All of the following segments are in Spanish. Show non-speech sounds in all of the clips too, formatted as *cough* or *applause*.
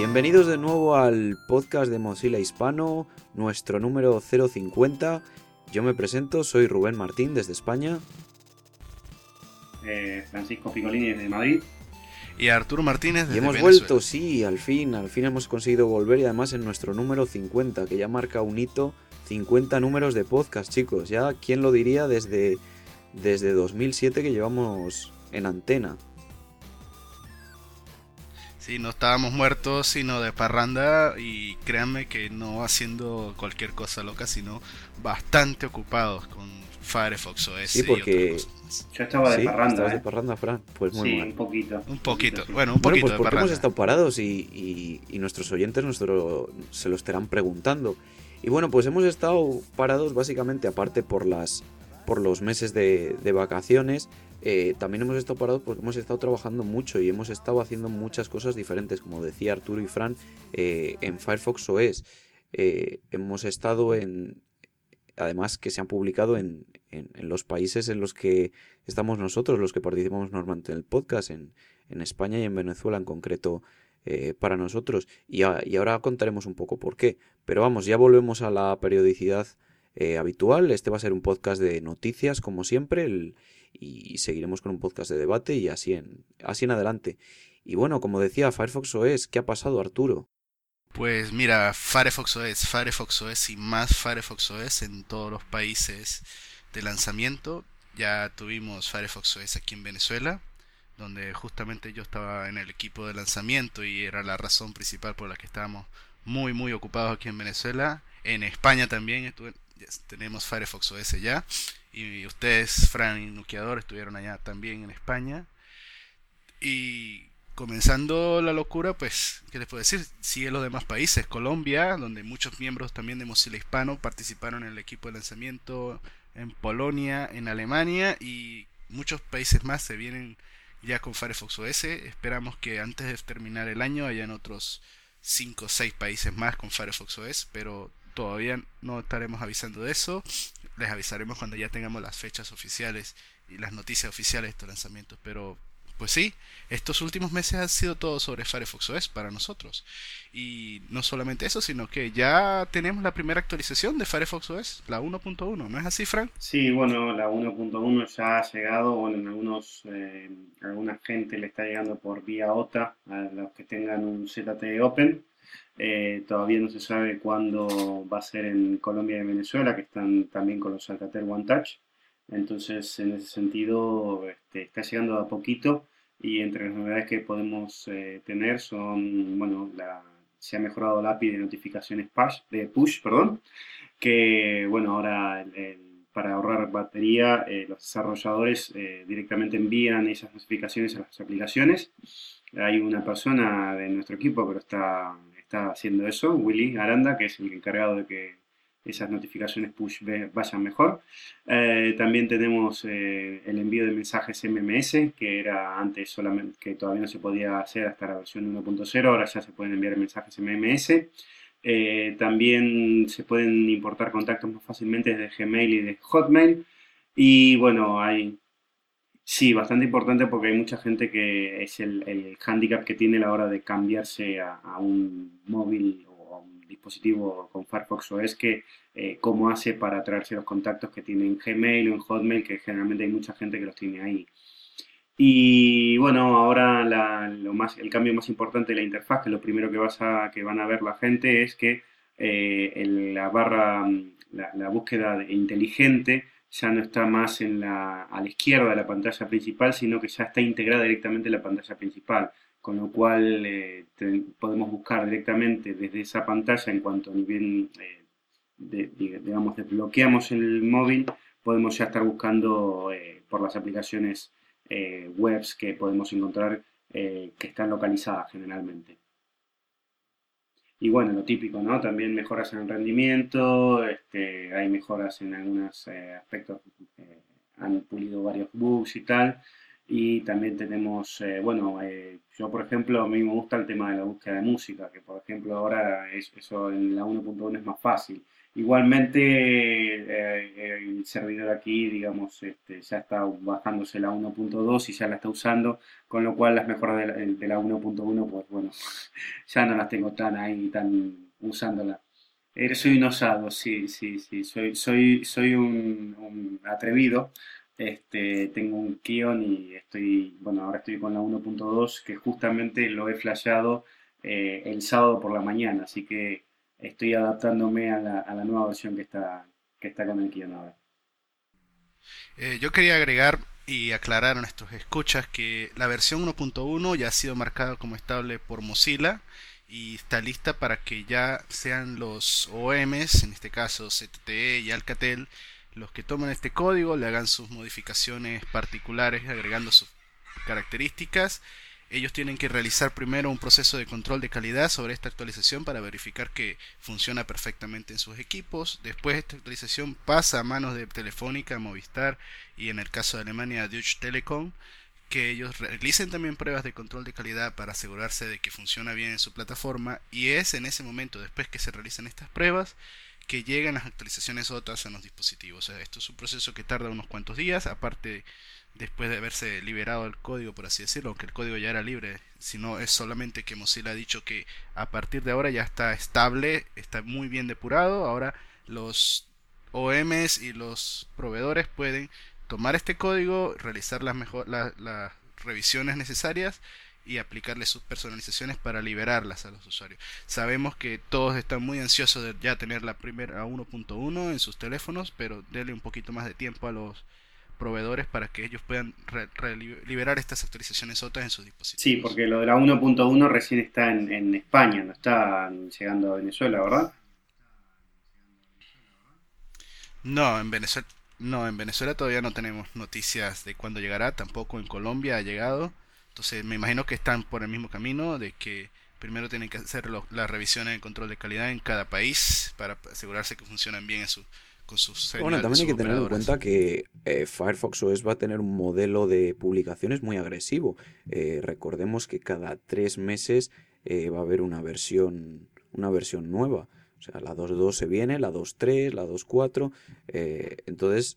Bienvenidos de nuevo al podcast de Mozilla Hispano, nuestro número 050. Yo me presento, soy Rubén Martín desde España. Eh, Francisco Picolini desde Madrid. Y Arturo Martínez desde Y hemos Venezuela. vuelto, sí, al fin, al fin hemos conseguido volver y además en nuestro número 50, que ya marca un hito, 50 números de podcast, chicos. Ya, ¿quién lo diría desde, desde 2007 que llevamos en antena? Sí, no estábamos muertos, sino de parranda. Y créanme que no haciendo cualquier cosa loca, sino bastante ocupados con Firefox OS Sí, porque- y otras cosas. Yo estaba de ¿Sí? parranda, ¿Estabas ¿eh? de parranda, Fran? Pues muy sí, mal. un poquito. Un poquito, sí. bueno, un Bueno, poquito pues de porque hemos estado parados y, y- y nuestros oyentes nuestro, se lo estarán preguntando. Y bueno, pues hemos estado parados básicamente, aparte por las por los meses de, de vacaciones, eh, también hemos estado parados porque hemos estado trabajando mucho y hemos estado haciendo muchas cosas diferentes, como decía Arturo y Fran, eh, en Firefox OS. Eh, hemos estado en, además que se han publicado en, en- los países en los que estamos nosotros, los que participamos normalmente en el podcast, en, en España y en Venezuela en concreto para nosotros. Y, ahora contaremos un poco por qué. Pero vamos, ya volvemos a la periodicidad habitual. Este va a ser un podcast de noticias, como siempre, y seguiremos con un podcast de debate y así en, así en adelante. Y bueno, como decía, Firefox OS, ¿qué ha pasado, Arturo? Pues mira, Firefox OS, Firefox OS y más Firefox OS en todos los países de lanzamiento. Ya tuvimos Firefox OS aquí en Venezuela, donde justamente yo estaba en el equipo de lanzamiento y era la razón principal por la que estábamos muy muy ocupados aquí en Venezuela. En España también estuve- tenemos Firefox OS ya. Y ustedes, Fran y Nukeador, estuvieron allá también en España. Y comenzando la locura, pues, ¿qué les puedo decir? Sigue los demás países. Colombia, donde muchos miembros también de Mozilla Hispano participaron en el equipo de lanzamiento. En Polonia, en Alemania y muchos países más se vienen ya con Firefox OS. Esperamos que antes de terminar el año hayan otros 5 o 6 países más con Firefox OS, pero todavía no estaremos avisando de eso. Les avisaremos cuando ya tengamos las fechas oficiales y las noticias oficiales de estos lanzamientos. Pero, pues sí, estos últimos meses han sido todo sobre Firefox OS para nosotros. Y no solamente eso, sino que ya tenemos la primera actualización de Firefox OS, la 1.1. ¿No es así, Frank? Sí, bueno, la 1.1 ya ha llegado, bueno, en algunos, eh, alguna gente le está llegando por vía OTA a los que tengan un ZTE Open. Eh, todavía no se sabe cuándo va a ser en Colombia y Venezuela, que están también con los Alcatel One Touch. Entonces, en ese sentido, este, está llegando a poquito y entre las novedades que podemos eh, tener son, bueno, se ha mejorado la API de notificaciones push, de push, perdón, que, bueno, ahora para ahorrar batería, eh, los desarrolladores directamente envían esas notificaciones a las aplicaciones. Hay una persona de nuestro equipo lo está, está haciendo eso, Willy Aranda, que es el encargado de que esas notificaciones push vayan mejor. Eh, también tenemos eh, el envío de mensajes MMS, que era antes solamente, que todavía no se podía hacer hasta la versión 1.0, ahora ya se pueden enviar mensajes MMS. Eh, también se pueden importar contactos más fácilmente desde Gmail y de Hotmail. Y bueno, hay, sí, bastante importante porque hay mucha gente que es el, el handicap que tiene a la hora de cambiarse a, a un móvil o un dispositivo con Firefox OS que eh, cómo hace para traerse los contactos que tiene en Gmail o en Hotmail, que generalmente hay mucha gente que los tiene ahí. Y bueno, ahora la- lo más, el cambio más importante de la interfaz, que lo primero que, vas a, que van a ver la gente es que eh, la barra, la, búsqueda inteligente ya no está más en la, a la izquierda de la pantalla principal, sino que ya está integrada directamente en la pantalla principal, con lo cual eh, podemos buscar directamente desde esa pantalla en cuanto ni bien, eh, digamos, desbloqueamos el móvil, podemos ya estar buscando eh, por las aplicaciones eh, webs que podemos encontrar que están localizadas generalmente. Y bueno, lo típico, ¿no? También mejoras en el rendimiento, este, hay mejoras en algunos eh, aspectos, eh, han pulido varios bugs y tal. Y también tenemos, eh, bueno, eh, yo por ejemplo, a mí me gusta el tema de la búsqueda de música, que por ejemplo ahora es, eso en la 1.1 es más fácil. Igualmente, eh, eh, el servidor aquí, digamos, este, ya está bajándose la 1.2 y ya la está usando, con lo cual las mejoras de la, 1.1, pues bueno, *laughs* ya no las tengo tan ahí, tan usándola. Eh, soy un osado, sí, sí, sí, soy, soy, soy un, atrevido. Este, tengo un Kion y estoy, bueno, ahora estoy con la 1.2 que justamente lo he flasheado eh, el sábado por la mañana, así que estoy adaptándome a la, nueva versión que está, que está con el Kion ahora. Eh, yo quería agregar y aclarar a nuestros escuchas que la versión 1.1 ya ha sido marcada como estable por Mozilla y está lista para que ya sean los OMs, en este caso CTE y Alcatel, los que tomen este código, le hagan sus modificaciones particulares agregando sus características ellos tienen que realizar primero un proceso de control de calidad sobre esta actualización para verificar que funciona perfectamente en sus equipos. Después esta actualización pasa a manos de Telefónica, Movistar y en el caso de Alemania Deutsche Telekom, que ellos realicen también pruebas de control de calidad para asegurarse de que funciona bien en su plataforma y es en ese momento, después que se realicen estas pruebas, que llegan las actualizaciones otras a los dispositivos. O sea, esto es un proceso que tarda unos cuantos días, aparte después de haberse liberado el código, por así decirlo, aunque el código ya era libre, sino es solamente que Mozilla ha dicho que a partir de ahora ya está estable, está muy bien depurado, ahora los OMs y los proveedores pueden tomar este código, realizar las, mejor, las revisiones necesarias y aplicarle sus personalizaciones para liberarlas a los usuarios. Sabemos que todos están muy ansiosos de ya tener la primera 1.1 en sus teléfonos, pero denle un poquito más de tiempo a los proveedores para que ellos puedan liberar estas actualizaciones otras en sus dispositivos. Sí, porque lo de la 1.1 recién está en, España, no está llegando a Venezuela, ¿verdad? No, en Venezuela no, en Venezuela todavía no tenemos noticias de cuándo llegará, tampoco en Colombia ha llegado. Entonces me imagino que están por el mismo camino de que primero tienen que hacer las revisiones de control de calidad en cada país para asegurarse que funcionan bien en su, bueno, también hay que tener en cuenta que eh, Firefox OS va a tener un modelo de publicaciones muy agresivo. Eh, recordemos que cada tres meses eh, va a haber una versión, una versión nueva. O sea, la 2.2 se viene, la 2.3, la 2.4. entonces,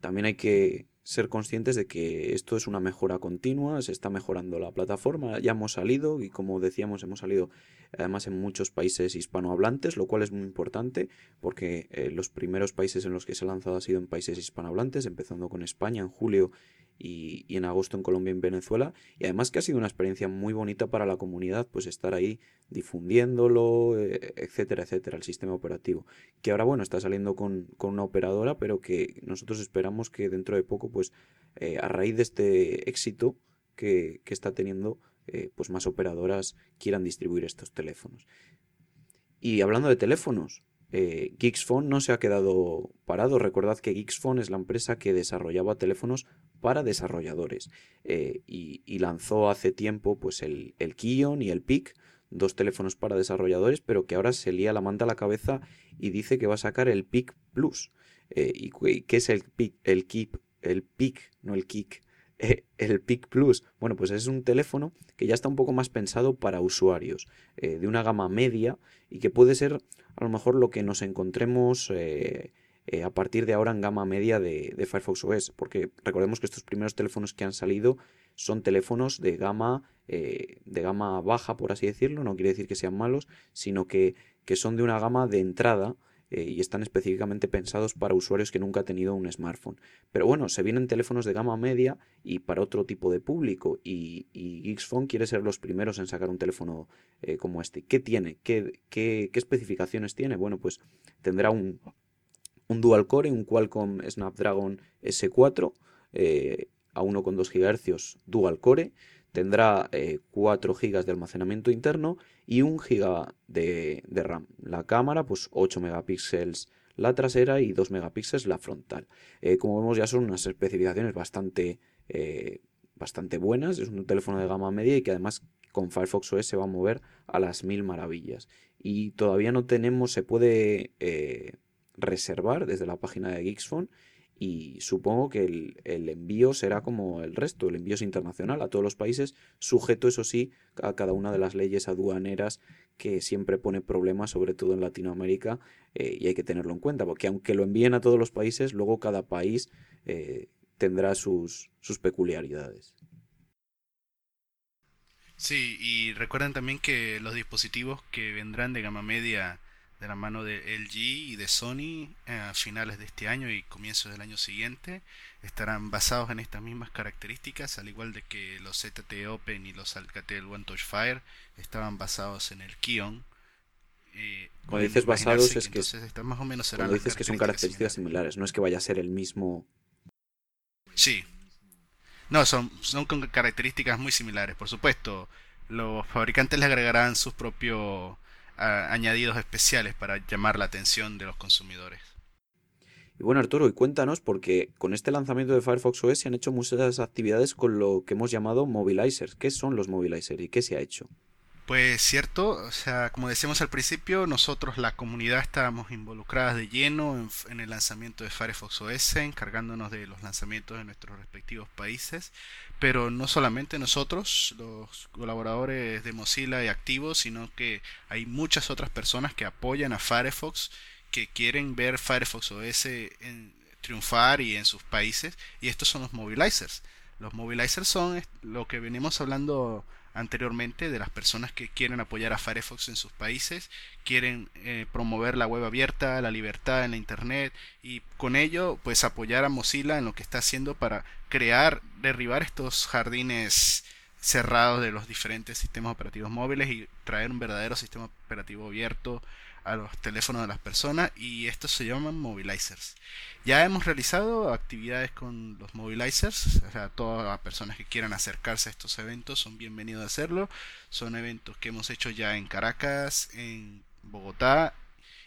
también hay que ser conscientes de que esto es una mejora continua, se está mejorando la plataforma, ya hemos salido y como decíamos hemos salido además en muchos países hispanohablantes, lo cual es muy importante porque eh, los primeros países en los que se ha lanzado ha sido en países hispanohablantes, empezando con España en julio y, en agosto en Colombia y en Venezuela. Y además que ha sido una experiencia muy bonita para la comunidad, pues estar ahí difundiéndolo, eh, etcétera, etcétera, el sistema operativo. Que ahora, bueno, está saliendo con, una operadora, pero que nosotros esperamos que dentro de poco, pues eh, a raíz de este éxito que, está teniendo, eh, pues más operadoras quieran distribuir estos teléfonos. Y hablando de teléfonos, eh, no se ha quedado parado. Recordad que Geeksphone es la empresa que desarrollaba teléfonos para desarrolladores eh, y, lanzó hace tiempo pues el, el Kion y el PIC, dos teléfonos para desarrolladores, pero que ahora se lía la manta a la cabeza y dice que va a sacar el PIC Plus. Eh, ¿Y qué es el PIC? El Keep, el PIC, no el Kick. Eh, el PIC Plus, bueno, pues es un teléfono que ya está un poco más pensado para usuarios de una gama media y que puede ser a lo mejor lo que nos encontremos eh, eh, a partir de ahora en gama media de, Firefox OS, porque recordemos que estos primeros teléfonos que han salido son teléfonos de gama, eh, de gama baja, por así decirlo, no quiere decir que sean malos, sino que, que son de una gama de entrada eh, y están específicamente pensados para usuarios que nunca han tenido un smartphone. Pero bueno, se vienen teléfonos de gama media y para otro tipo de público y, y quiere ser los primeros en sacar un teléfono eh, como este. ¿Qué tiene? ¿Qué, ¿Qué, especificaciones tiene? Bueno, pues tendrá un, un dual core, un Qualcomm Snapdragon S4 eh, a 1,2 GHz dual core tendrá 4 eh, GB de almacenamiento interno y 1 GB de, RAM. La cámara, pues 8 megapíxeles la trasera y 2 megapíxeles la frontal. Eh, como vemos ya son unas especificaciones bastante, eh, bastante buenas. Es un teléfono de gama media y que además con Firefox OS se va a mover a las mil maravillas. Y todavía no tenemos, se puede reservar desde la página de Geeksphone y supongo que el, envío será como el resto, el envío es internacional a todos los países, sujeto eso sí a cada una de las leyes aduaneras que siempre pone problemas, sobre todo en Latinoamérica, eh, y hay que tenerlo en cuenta, porque aunque lo envíen a todos los países, luego cada país eh, tendrá sus, sus peculiaridades. Sí, y recuerden también que los dispositivos que vendrán de gama media de la mano de LG y de Sony a finales de este año y comienzos del año siguiente estarán basados en estas mismas características, al igual de que los ZTE Open y los Alcatel One Touch Fire estaban basados en el Kion. Eh, cuando dices basados es que, más o menos cuando dices que son características similares. no es que vaya a ser el mismo. Sí, no, son, son con características muy similares. Por supuesto, los fabricantes le agregarán sus propios añadidos especiales para llamar la atención de los consumidores. Y bueno, Arturo, y cuéntanos, porque con este lanzamiento de Firefox OS se han hecho muchas actividades con lo que hemos llamado mobilizers. ¿Qué son los mobilizers y qué se ha hecho? Pues cierto, o sea, como decíamos al principio, nosotros la comunidad estábamos involucradas de lleno en, el lanzamiento de Firefox OS, encargándonos de los lanzamientos de nuestros respectivos países, pero no solamente nosotros, los colaboradores de Mozilla y activos, sino que hay muchas otras personas que apoyan a Firefox, que quieren ver Firefox OS en, triunfar y en sus países, y estos son los mobilizers. Los mobilizers son lo que venimos hablando anteriormente de las personas que quieren apoyar a Firefox en sus países, quieren eh, promover la web abierta, la libertad en la internet y con ello pues apoyar a Mozilla en lo que está haciendo para crear, derribar estos jardines cerrados de los diferentes sistemas operativos móviles y traer un verdadero sistema operativo abierto a los teléfonos de las personas y estos se llaman mobilizers. Ya hemos realizado actividades con los mobilizers, o sea, todas las personas que quieran acercarse a estos eventos son bienvenidos a hacerlo. Son eventos que hemos hecho ya en Caracas, en Bogotá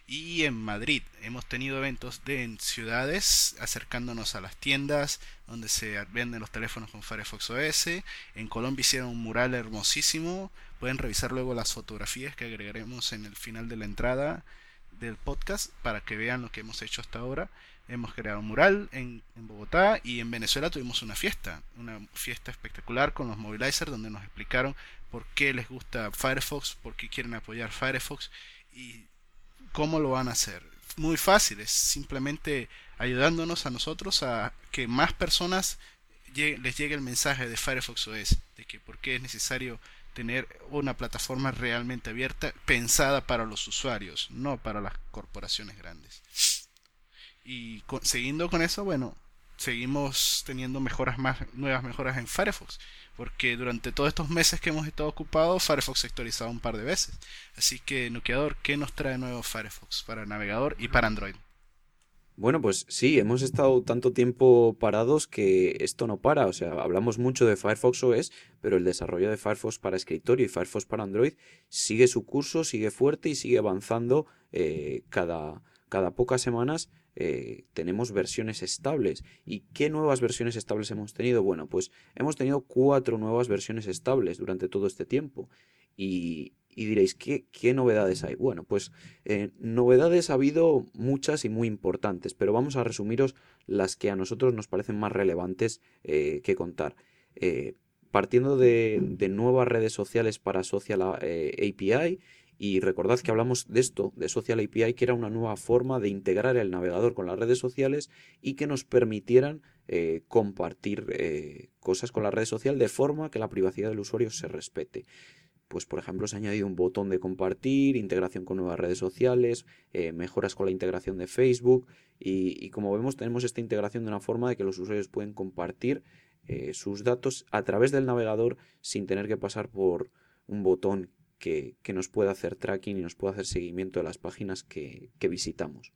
y en Madrid. Hemos tenido eventos de, en ciudades acercándonos a las tiendas donde se venden los teléfonos con Firefox OS. En Colombia hicieron un mural hermosísimo Pueden revisar luego las fotografías que agregaremos en el final de la entrada del podcast para que vean lo que hemos hecho hasta ahora. Hemos creado un mural en, Bogotá y en Venezuela tuvimos una fiesta, una fiesta espectacular con los mobilizers donde nos explicaron por qué les gusta Firefox, por qué quieren apoyar Firefox y cómo lo van a hacer. Muy fácil, es simplemente ayudándonos a nosotros a que más personas les llegue el mensaje de Firefox OS, de que por qué es necesario tener una plataforma realmente abierta pensada para los usuarios, no para las corporaciones grandes. Y siguiendo con eso, bueno, seguimos teniendo mejoras más, nuevas mejoras en Firefox, porque durante todos estos meses que hemos estado ocupados, Firefox se ha actualizado un par de veces. Así que, Nukeador, ¿qué nos trae nuevo Firefox para navegador y para Android? Bueno, pues sí, hemos estado tanto tiempo parados que esto no para. O sea, hablamos mucho de Firefox OS, pero el desarrollo de Firefox para escritorio y Firefox para Android sigue su curso, sigue fuerte y sigue avanzando eh, cada, cada pocas semanas. Eh, tenemos versiones estables. ¿Y qué nuevas versiones estables hemos tenido? Bueno, pues hemos tenido cuatro nuevas versiones estables durante todo este tiempo. Y, diréis, ¿qué, ¿qué, novedades hay? Bueno, pues eh, novedades ha habido muchas y muy importantes, pero vamos a resumiros las que a nosotros nos parecen más relevantes eh, que contar. Partiendo de, de, nuevas redes sociales para Social API, y recordad que hablamos de esto, de Social API, que era una nueva forma de integrar el navegador con las redes sociales y que nos permitieran compartir cosas con la red social de forma que la privacidad del usuario se respete. Pues por ejemplo se ha añadido un botón de compartir, integración con nuevas redes sociales, eh, mejoras con la integración de Facebook y, como vemos tenemos esta integración de una forma de que los usuarios pueden compartir eh, sus datos a través del navegador sin tener que pasar por un botón que, nos pueda hacer tracking y nos pueda hacer seguimiento de las páginas que, visitamos.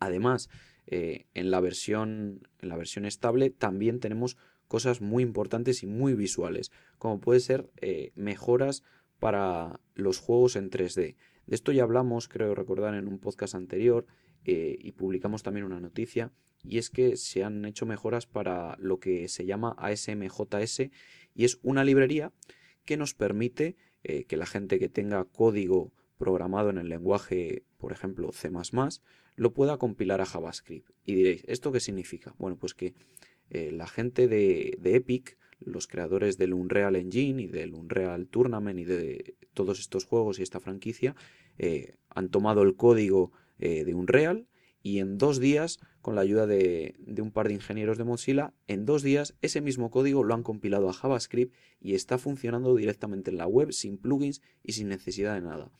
Además, eh, en, la versión, en la versión estable también tenemos cosas muy importantes y muy visuales, como puede ser eh, mejoras para los juegos en 3D. De esto ya hablamos, creo recordar, en un podcast anterior eh, y publicamos también una noticia, y es que se han hecho mejoras para lo que se llama ASMJS y es una librería que nos permite eh, que la gente que tenga código programado en el lenguaje, por ejemplo, C++, lo pueda compilar a JavaScript. Y diréis, ¿esto qué significa? Bueno, pues que eh, la gente de, Epic, los creadores del Unreal Engine y del Unreal Tournament y de todos estos juegos y esta franquicia, eh, han tomado el código de Unreal y en dos días, con la ayuda de, un par de ingenieros de Mozilla, en dos días ese mismo código lo han compilado a JavaScript y está funcionando directamente en la web sin plugins y sin necesidad de nada.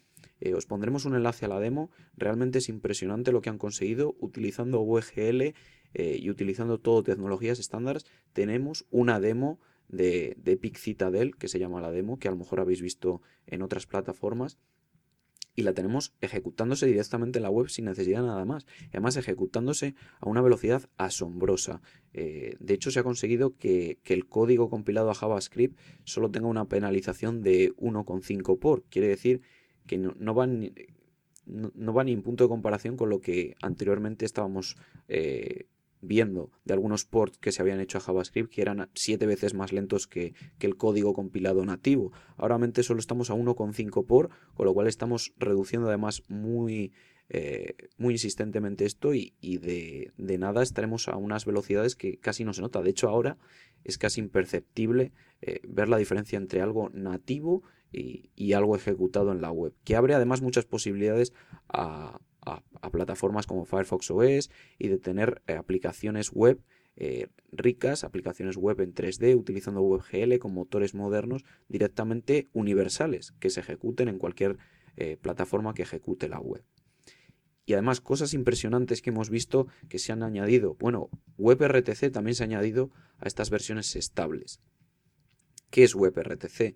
Eh, os pondremos un enlace a la demo. Realmente es impresionante lo que han conseguido utilizando WGL eh, y utilizando todo tecnologías estándares. Tenemos una demo de, de Citadel, que se llama la demo, que a lo mejor habéis visto en otras plataformas y la tenemos ejecutándose directamente en la web sin necesidad de nada más. Y además ejecutándose a una velocidad asombrosa. Eh, de hecho, se ha conseguido que, el código compilado a JavaScript solo tenga una penalización de 1,5 por. Quiere decir que no, no van no, va ni en punto de comparación con lo que anteriormente estábamos eh, viendo de algunos ports que se habían hecho a JavaScript que eran siete veces más lentos que, el código compilado nativo. Ahora solo estamos a 1,5 por, con lo cual estamos reduciendo además muy, eh, muy insistentemente esto y, de, de, nada estaremos a unas velocidades que casi no se nota. De hecho ahora es casi imperceptible eh, ver la diferencia entre algo nativo y, algo ejecutado en la web, que abre además muchas posibilidades a, plataformas como Firefox OS y de tener eh, aplicaciones web eh, ricas, aplicaciones web en 3D utilizando WebGL con motores modernos directamente universales que se ejecuten en cualquier eh, plataforma que ejecute la web. Y además cosas impresionantes que hemos visto que se han añadido. Bueno, WebRTC también se ha añadido a estas versiones estables. ¿Qué es WebRTC?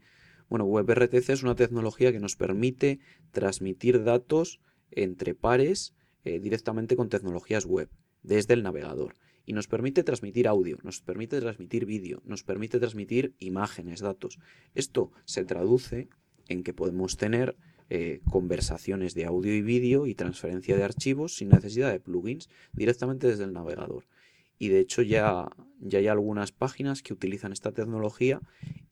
Bueno, WebRTC es una tecnología que nos permite transmitir datos entre pares eh, directamente con tecnologías web desde el navegador. Y nos permite transmitir audio, nos permite transmitir vídeo, nos permite transmitir imágenes, datos. Esto se traduce en que podemos tener eh, conversaciones de audio y vídeo y transferencia de archivos sin necesidad de plugins directamente desde el navegador y de hecho ya, ya hay algunas páginas que utilizan esta tecnología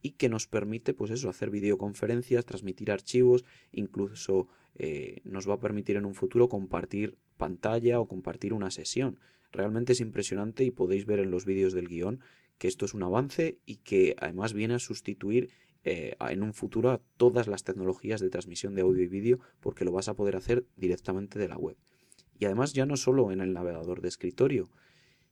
y que nos permite pues eso, hacer videoconferencias, transmitir archivos, incluso eh, nos va a permitir en un futuro compartir pantalla o compartir una sesión. Realmente es impresionante y podéis ver en los vídeos del guion que esto es un avance y que además viene a sustituir eh, en un futuro a todas las tecnologías de transmisión de audio y vídeo porque lo vas a poder hacer directamente de la web. Y además ya no solo en el navegador de escritorio,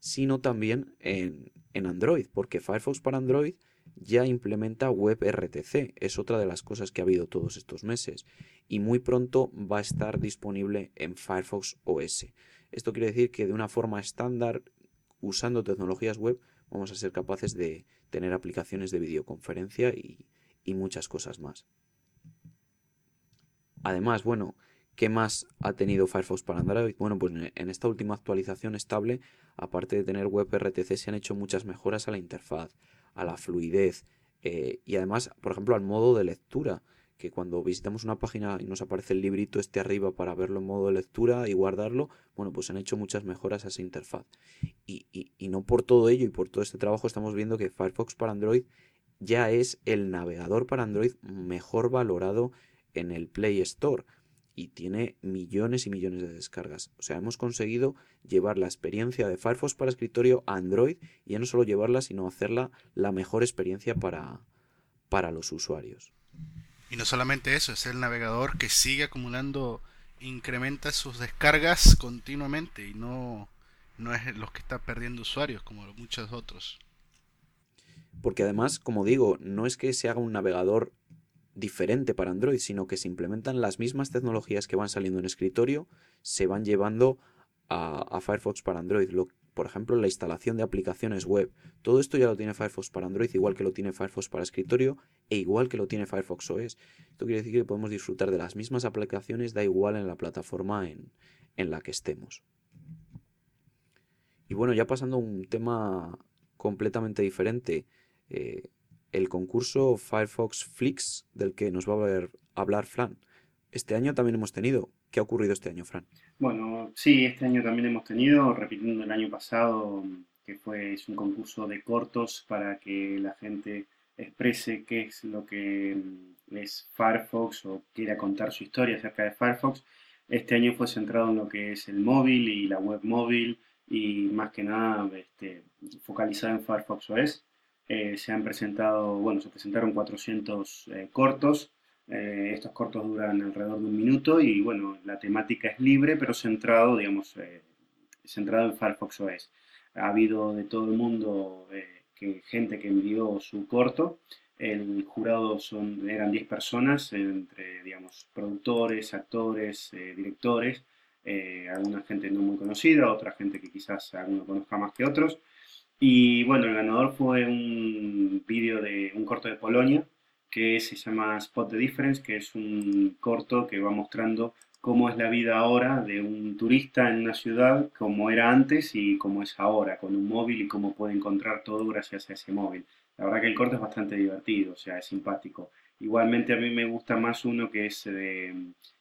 sino también en, Android, porque Firefox para Android ya implementa WebRTC, es otra de las cosas que ha habido todos estos meses, y muy pronto va a estar disponible en Firefox OS. Esto quiere decir que de una forma estándar, usando tecnologías web, vamos a ser capaces de tener aplicaciones de videoconferencia y, y muchas cosas más. Además, bueno, ¿Qué más ha tenido Firefox para Android? Bueno, pues en esta última actualización estable, aparte de tener WebRTC, se han hecho muchas mejoras a la interfaz, a la fluidez eh, y además, por ejemplo, al modo de lectura, que cuando visitamos una página y nos aparece el librito este arriba para verlo en modo de lectura y guardarlo, bueno, pues han hecho muchas mejoras a esa interfaz. Y no por todo ello y por todo este trabajo estamos viendo que Firefox para Android ya es el navegador para Android mejor valorado en el Play Store y tiene millones y millones de descargas. O sea, hemos conseguido llevar la experiencia de Firefox para escritorio a Android y ya no solo llevarla, sino hacerla la mejor experiencia para, para los usuarios. Y no solamente eso, es el navegador que sigue acumulando, incrementa sus descargas continuamente y no, no es los que está perdiendo usuarios como muchos otros. Porque además, como digo, no es que se haga un navegador diferente para Android, sino que se implementan las mismas tecnologías que van saliendo en escritorio, se van llevando a, Firefox para Android. por ejemplo, la instalación de aplicaciones web. Todo esto ya lo tiene Firefox para Android, igual que lo tiene Firefox para escritorio e igual que lo tiene Firefox OS. Esto quiere decir que podemos disfrutar de las mismas aplicaciones, da igual en la plataforma en, la que estemos. Y bueno, ya pasando a un tema completamente diferente. Eh, el concurso Firefox Flix del que nos va a hablar Fran. Este año también hemos tenido. ¿Qué ha ocurrido este año, Fran? Bueno, sí, este año también hemos tenido, repitiendo el año pasado, que fue un concurso de cortos para que la gente exprese qué es lo que es Firefox o quiera contar su historia acerca de Firefox. Este año fue centrado en lo que es el móvil y la web móvil y más que nada este, focalizado en Firefox OS. Eh, se han presentado, bueno, se presentaron 400 eh, cortos. Eh, estos cortos duran alrededor de un minuto y bueno, la temática es libre, pero centrado, digamos, centrado en Firefox OS. Ha habido de todo el mundo que, gente que envió su corto. El jurado son, eran 10 personas, entre, digamos, productores, actores, directores, alguna gente no muy conocida, otra gente que quizás alguno conozca más que otros. Y bueno, el ganador fue un vídeo de un corto de Polonia que se llama Spot the Difference, que es un corto que va mostrando cómo es la vida ahora de un turista en una ciudad, cómo era antes y cómo es ahora, con un móvil y cómo puede encontrar todo gracias a ese móvil. La verdad que el corto es bastante divertido, o sea, es simpático. Igualmente a mí me gusta más uno que es de,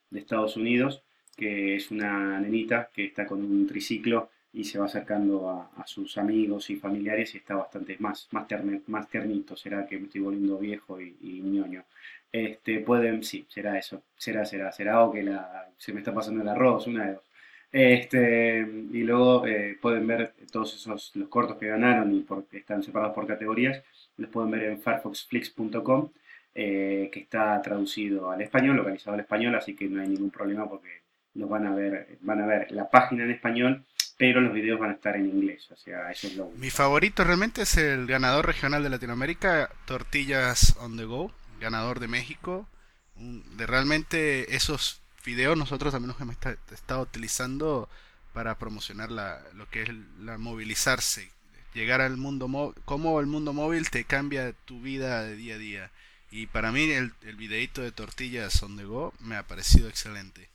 de Estados Unidos, que es una nenita que está con un triciclo y se va acercando a, sus amigos y familiares y está bastante más, más, más ternito. Será que me estoy volviendo viejo y, ñoño. Este, pueden, sí, será eso. Será, será, será o que la, se me está pasando el arroz, una de dos. Este, y luego eh, pueden ver todos esos los cortos que ganaron y porque están separados por categorías. Los pueden ver en firefoxflix.com, eh, que está traducido al español, localizado al español, así que no hay ningún problema porque los van a ver, van a ver la página en español pero los videos van a estar en inglés, o sea, eso es lo Mi favorito realmente es el ganador regional de Latinoamérica, Tortillas on the Go, ganador de México. De realmente esos videos nosotros también los hemos estado utilizando para promocionar la, lo que es la movilizarse, llegar al mundo móvil, cómo el mundo móvil te cambia tu vida de día a día. Y para mí el, el videito de Tortillas on the Go me ha parecido excelente.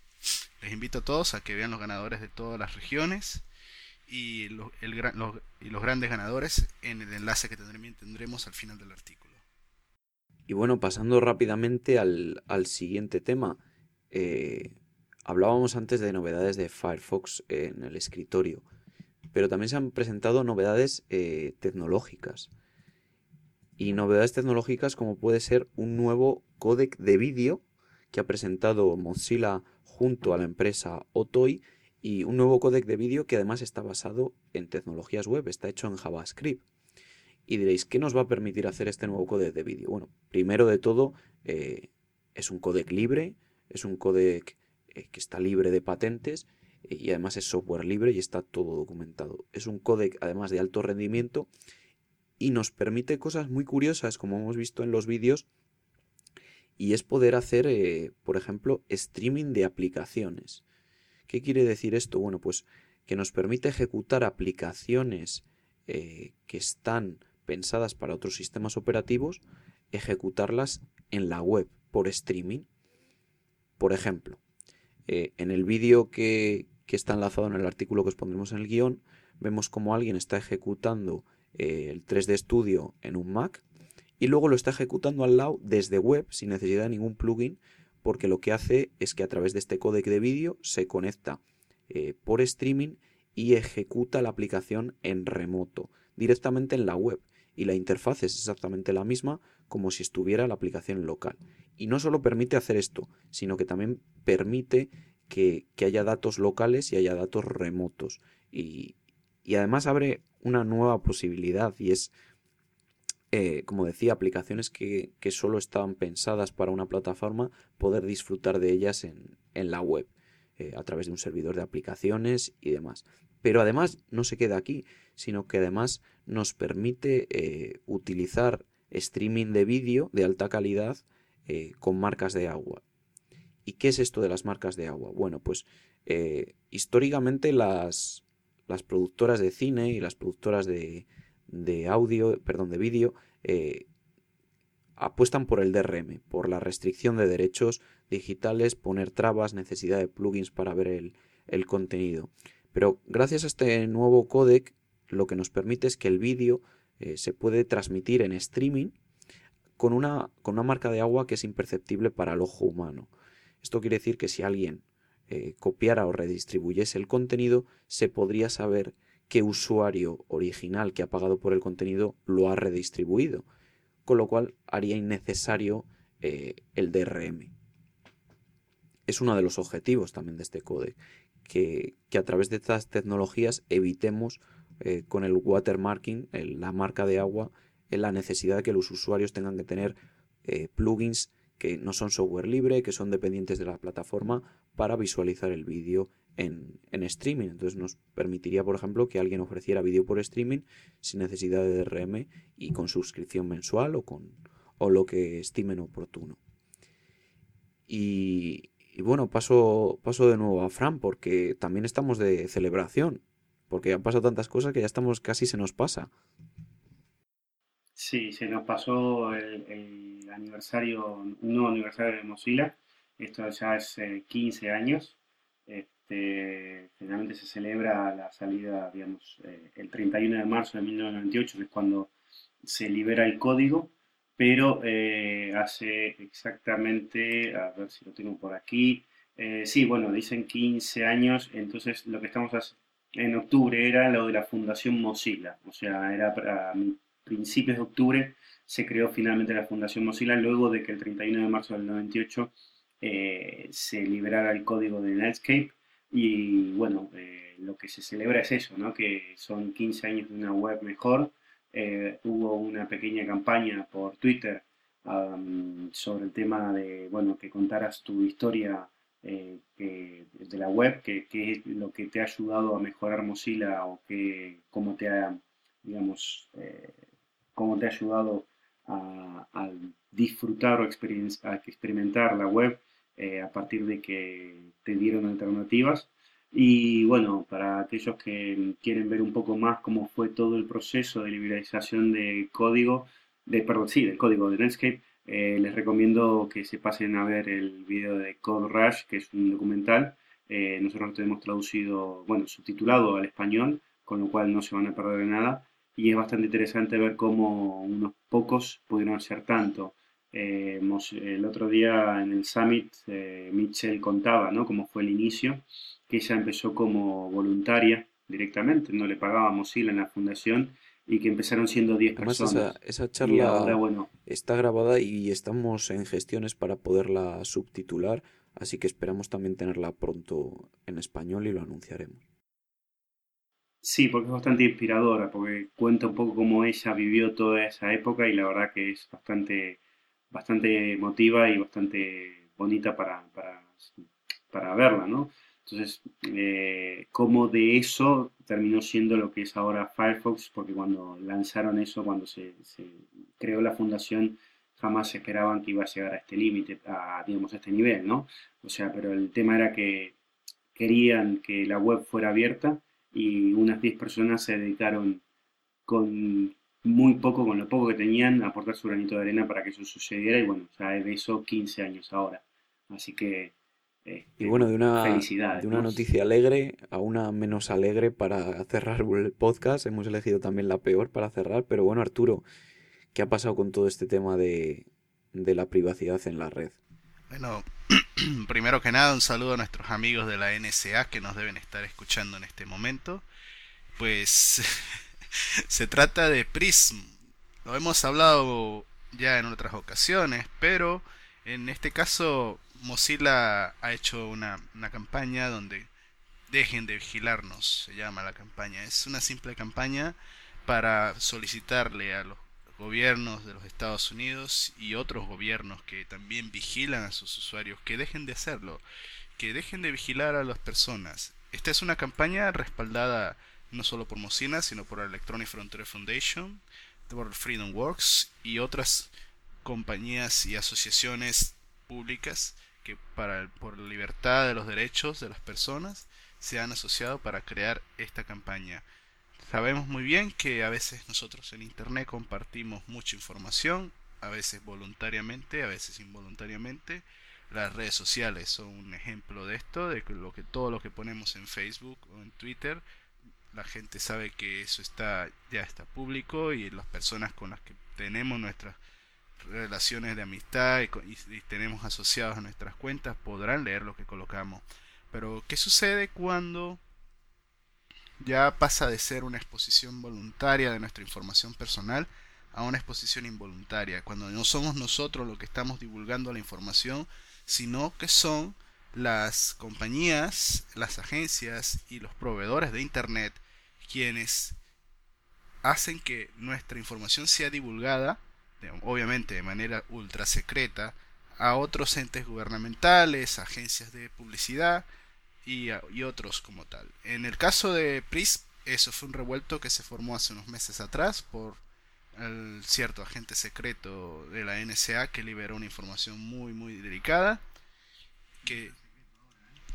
Les invito a todos a que vean los ganadores de todas las regiones y, los, y los grandes ganadores en el enlace que tendremos al final del artículo. Y bueno, pasando rápidamente al, siguiente tema. Eh, hablábamos antes de novedades de Firefox en el escritorio, pero también se han presentado novedades eh, tecnológicas. Y novedades tecnológicas como puede ser un nuevo códec de vídeo que ha presentado Mozilla junto a la empresa Otoy y un nuevo códec de vídeo que además está basado en tecnologías web, está hecho en JavaScript. Y diréis, ¿qué nos va a permitir hacer este nuevo códec de vídeo? Bueno, primero de todo, eh, es un códec libre, es un códec eh, que está libre de patentes eh, y además es software libre y está todo documentado. Es un códec además de alto rendimiento y nos permite cosas muy curiosas, como hemos visto en los vídeos, y es poder hacer, por ejemplo, streaming de aplicaciones. ¿Qué quiere decir esto? Bueno, pues que nos permite ejecutar aplicaciones eh, que están pensadas para otros sistemas operativos, ejecutarlas en la web por streaming. Por ejemplo, eh, en el vídeo que, está enlazado en el artículo que os pondremos en el guion, vemos como alguien está ejecutando eh, el 3D Studio en un Mac y luego lo está ejecutando al lado desde web sin necesidad de ningún plugin porque lo que hace es que a través de este códec de vídeo se conecta eh, por streaming y ejecuta la aplicación en remoto, directamente en la web. Y la interfaz es exactamente la misma como si estuviera la aplicación local. Y no solo permite hacer esto, sino que también permite que, haya datos locales y haya datos remotos. Y, y además abre una nueva posibilidad y es eh, como decía, aplicaciones que, solo estaban pensadas para una plataforma, poder disfrutar de ellas en, la web, eh, a través de un servidor de aplicaciones y demás. Pero además no se queda aquí, sino que además nos permite eh, utilizar streaming de vídeo de alta calidad con marcas de agua. ¿Y qué es esto de las marcas de agua? Bueno, pues históricamente las, las productoras de cine y las productoras de, de audio, perdón, de vídeo, eh, apuestan por el DRM, por la restricción de derechos digitales, poner trabas, necesidad de plugins para ver el, contenido. Pero gracias a este nuevo codec, lo que nos permite es que el vídeo eh, se puede transmitir en streaming con una, con una marca de agua que es imperceptible para el ojo humano. Esto quiere decir que si alguien eh, copiara o redistribuyese el contenido, se podría saber qué usuario original que ha pagado por el contenido lo ha redistribuido, con lo cual haría innecesario eh, el DRM. es uno de los objetivos también de este código, que, a través de estas tecnologías evitemos eh, con el watermarking, la marca de agua, la necesidad de que los usuarios tengan que tener eh, plugins que no son software libre, que son dependientes de la plataforma para visualizar el vídeo en, streaming. Entonces nos permitiría, por ejemplo, que alguien ofreciera vídeo por streaming sin necesidad de DRM y con suscripción mensual o con o lo que estimen oportuno. Y, bueno, paso, paso de nuevo a Fran porque también estamos de celebración, porque han pasado tantas cosas que ya estamos casi se nos pasa. Sí, se nos pasó el, aniversario, un nuevo aniversario de Mozilla. Esto ya es 15 eh, años. Este, generalmente se celebra la salida, digamos, eh, el 31 de marzo de 1998, que es cuando se libera el código, pero eh, hace exactamente, a ver si lo tengo por aquí, sí, bueno, dicen 15 años, entonces lo que estamos en octubre era lo de la Fundación Mozilla, o sea, era para principios de octubre se creó finalmente la Fundación Mozilla luego de que el 31 de marzo del 98 eh, se liberara el código de Netscape y bueno, eh, lo que se celebra es eso, ¿no? que son 15 años de una web mejor. Eh, hubo una pequeña campaña por Twitter sobre el tema de, bueno, que contaras tu historia de la web, que, es lo que te ha ayudado a mejorar Mozilla o que, cómo te ha, digamos, cómo te ha ayudado a, disfrutar o a experimentar la web eh, a partir de que te dieron alternativas. Y bueno, para aquellos que quieren ver un poco más cómo fue todo el proceso de liberalización de código, de, perdón, sí, del código de Netscape, eh, les recomiendo que se pasen a ver el video de Code Rush, que es un documental. Eh, nosotros lo tenemos traducido, bueno, subtitulado al español, con lo cual no se van a perder nada y es bastante interesante ver cómo unos pocos pudieron hacer tanto. Eh, el otro día en el Summit, eh, Mitchell contaba ¿no? cómo fue el inicio, que ella empezó como voluntaria directamente, no le pagaba Mozilla en la fundación y que empezaron siendo 10 personas. Esa, charla bueno, está grabada y estamos en gestiones para poderla subtitular, así que esperamos también tenerla pronto en español y lo anunciaremos. Sí, porque es bastante inspiradora, porque cuenta un poco cómo ella vivió toda esa época y la verdad que es bastante, bastante emotiva y bastante bonita para, para, verla, ¿no? Entonces, eh, cómo de eso terminó siendo lo que es ahora Firefox, porque cuando lanzaron eso, cuando se, se creó la fundación, jamás esperaban que iba a llegar a este límite, a, digamos, a este nivel, ¿no? O sea, pero el tema era que querían que la web fuera abierta y unas 10 personas se dedicaron con muy poco, con lo poco que tenían, aportar su granito de arena para que eso sucediera y bueno, ya de eso 15 años ahora. Así que... Este, y bueno, de una, de una noticia alegre a una menos alegre para cerrar el podcast. Hemos elegido también la peor para cerrar, pero bueno, Arturo, ¿qué ha pasado con todo este tema de, de la privacidad en la red? Bueno, *clears throat* primero que nada, un saludo a nuestros amigos de la NSA que nos deben estar escuchando en este momento. Pues *laughs* *laughs* se trata de Prism. Lo hemos hablado ya en otras ocasiones, pero en este caso Mozilla ha hecho una, una campaña donde dejen de vigilarnos, se llama la campaña. Es una simple campaña para solicitarle a los gobiernos de los Estados Unidos y otros gobiernos que también vigilan a sus usuarios que dejen de hacerlo, que dejen de vigilar a las personas. Esta es una campaña respaldada no solo por Mozilla, sino por Electronic Frontier Foundation, por Freedom Works y otras compañías y asociaciones públicas que para por la libertad de los derechos de las personas se han asociado para crear esta campaña. Sabemos muy bien que a veces nosotros en Internet compartimos mucha información, a veces voluntariamente, a veces involuntariamente. Las redes sociales son un ejemplo de esto, de lo que todo lo que ponemos en Facebook o en Twitter, la gente sabe que eso está ya está público y las personas con las que tenemos nuestras relaciones de amistad y, y tenemos asociados a nuestras cuentas podrán leer lo que colocamos. Pero ¿qué sucede cuando ya pasa de ser una exposición voluntaria de nuestra información personal a una exposición involuntaria, cuando no somos nosotros los que estamos divulgando la información, sino que son las compañías, las agencias y los proveedores de Internet quienes hacen que nuestra información sea divulgada, obviamente de manera ultra secreta, a otros entes gubernamentales, agencias de publicidad y, otros como tal. En el caso de PRIS, eso fue un revuelto que se formó hace unos meses atrás por el cierto agente secreto de la NSA que liberó una información muy muy delicada que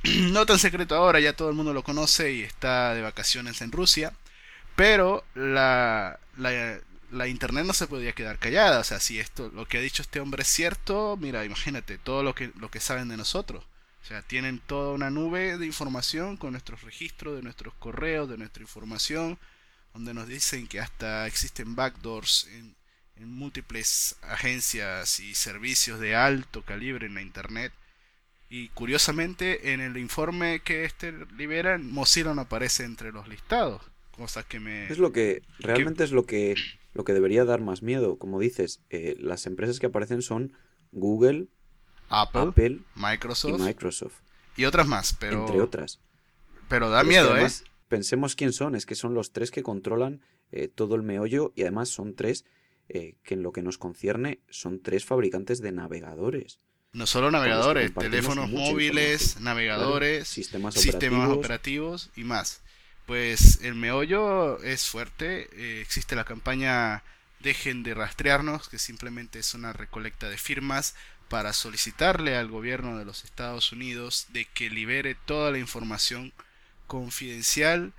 *clears throat* no tan secreto ahora, ya todo el mundo lo conoce y está de vacaciones en Rusia, pero la, internet no se podía quedar callada, o sea, si esto lo que ha dicho este hombre es cierto, mira, imagínate todo lo que lo que saben de nosotros. O sea, tienen toda una nube de información con nuestros registros, de nuestros correos, de nuestra información, donde nos dicen que hasta existen backdoors en múltiples agencias y servicios de alto calibre en la Internet. Y curiosamente, en el informe que este libera, Mozilla no aparece entre los listados. Cosa que me. Es lo que. Realmente es lo que. Lo que debería dar más miedo. Como dices, eh, las empresas que aparecen son Google, Apple, Microsoft, y Microsoft. Y otras más, pero. Entre otras. Pero da miedo, ¿eh? Pensemos quién son. Es que son los tres que controlan eh, todo el meollo. Y además son tres eh, que en lo que nos concierne son tres fabricantes de navegadores. No solo navegadores, teléfonos móviles, navegadores, sistemas, operativos. y más. Pues el meollo es fuerte. Eh, existe la campaña Dejen de rastrearnos, que simplemente es una recolecta de firmas para solicitarle al gobierno de los Estados Unidos de que libere toda la información confidencial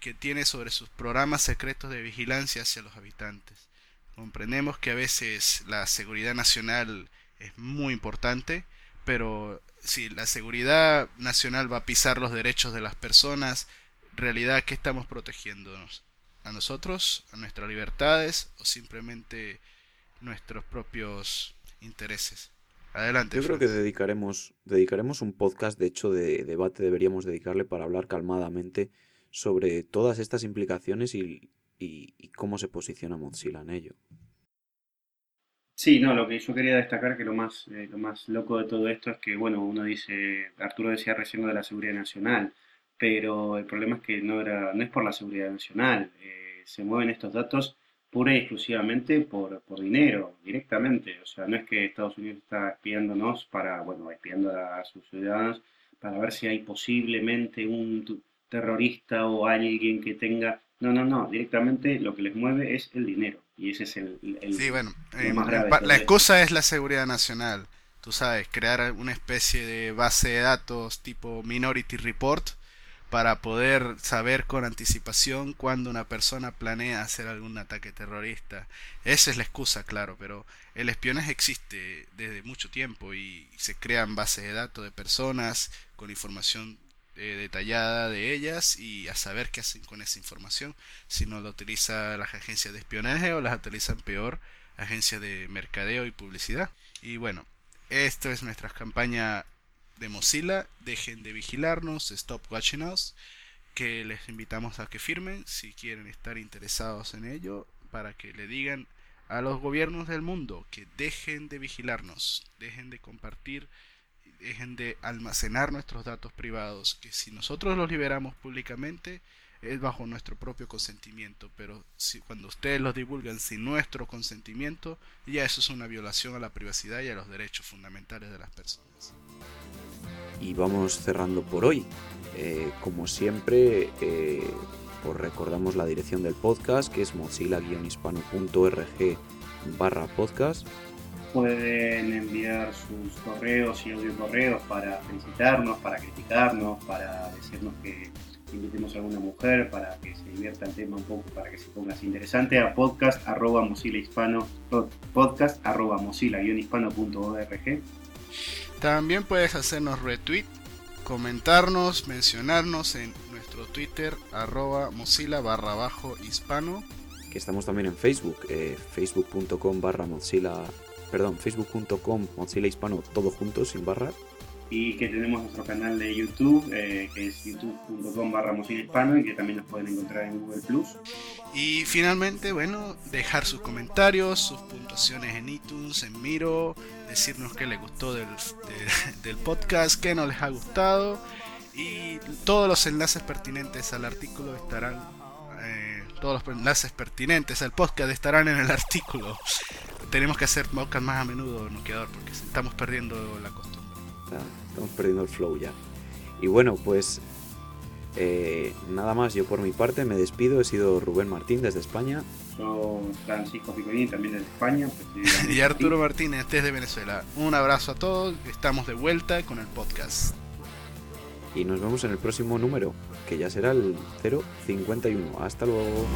que tiene sobre sus programas secretos de vigilancia hacia los habitantes. Comprendemos que a veces la seguridad nacional es muy importante, pero si la seguridad nacional va a pisar los derechos de las personas, realidad, ¿qué estamos protegiéndonos? ¿A nosotros? ¿A nuestras libertades? ¿O simplemente nuestros propios intereses? Adelante. Yo creo que dedicaremos, dedicaremos un podcast, de hecho, de debate deberíamos dedicarle para hablar calmadamente sobre todas estas implicaciones y, y cómo se posiciona Mozilla en ello. Sí, no, lo que yo quería destacar que lo más, eh, lo más loco de todo esto es que, bueno, uno dice, Arturo decía recién de la seguridad nacional, pero el problema es que no, era, no es por la seguridad nacional, eh, se mueven estos datos pura y exclusivamente por, por dinero, directamente, o sea, no es que Estados Unidos está espiándonos para, bueno, espiando a sus ciudadanos para ver si hay posiblemente un terrorista o alguien que tenga no, no, no, directamente lo que les mueve es el dinero. Y ese es el, sí, bueno, eh, La excusa es la seguridad nacional. Tú sabes, crear una especie de base de datos tipo Minority Report para poder saber con anticipación cuando una persona planea hacer algún ataque terrorista. Esa es la excusa, claro, pero el espionaje existe desde mucho tiempo y se crean bases de datos de personas con información eh, detallada de ellas y a saber qué hacen con esa información, si no la utiliza las agencias de espionaje o las utilizan peor agencias de mercadeo y publicidad. Y bueno, esto es nuestra campaña de Mozilla, dejen de vigilarnos, stop watching us, que les invitamos a que firmen si quieren estar interesados en ello, para que le digan a los gobiernos del mundo que dejen de vigilarnos, dejen de compartir dejen de almacenar nuestros datos privados, que si nosotros los liberamos públicamente es bajo nuestro propio consentimiento, pero si cuando ustedes los divulgan sin nuestro consentimiento, ya eso es una violación a la privacidad y a los derechos fundamentales de las personas. Y vamos cerrando por hoy. Eh, como siempre, eh, os recordamos la dirección del podcast, que es mozilla-hispano.org barra podcast pueden enviar sus correos y audio correos para felicitarnos, para criticarnos, para decirnos que invitemos a alguna mujer para que se divierta el tema un poco, para que se ponga así interesante a podcast arroba mozilla hispano, podcast arroba mozilla-hispano.org. También puedes hacernos retweet, comentarnos, mencionarnos en nuestro Twitter arroba mozilla barra bajo hispano. Que estamos también en Facebook, eh, facebook.com barra mozilla perdón, facebook.com Mozilla Hispano, todo juntos, sin barra. Y que tenemos nuestro canal de YouTube, eh, que es youtube.com barra Mozilla Hispano y que también nos pueden encontrar en Google Plus. Y finalmente, bueno, dejar sus comentarios, sus puntuaciones en iTunes, en Miro, decirnos qué les gustó del, *laughs* del podcast, qué no les ha gustado. Y todos los enlaces pertinentes al artículo estarán, eh, todos los enlaces pertinentes al podcast estarán en el *laughs* artículo. Tenemos que hacer podcast más a menudo, quedar porque estamos perdiendo la costumbre. Estamos perdiendo el flow ya. Y bueno, pues eh, nada más, yo por mi parte me despido. He sido Rubén Martín desde España. Soy Francisco Picolini también desde España. *laughs* y Arturo Martínez desde Venezuela. Un abrazo a todos. Estamos de vuelta con el podcast. Y nos vemos en el próximo número, que ya será el 051. Hasta luego.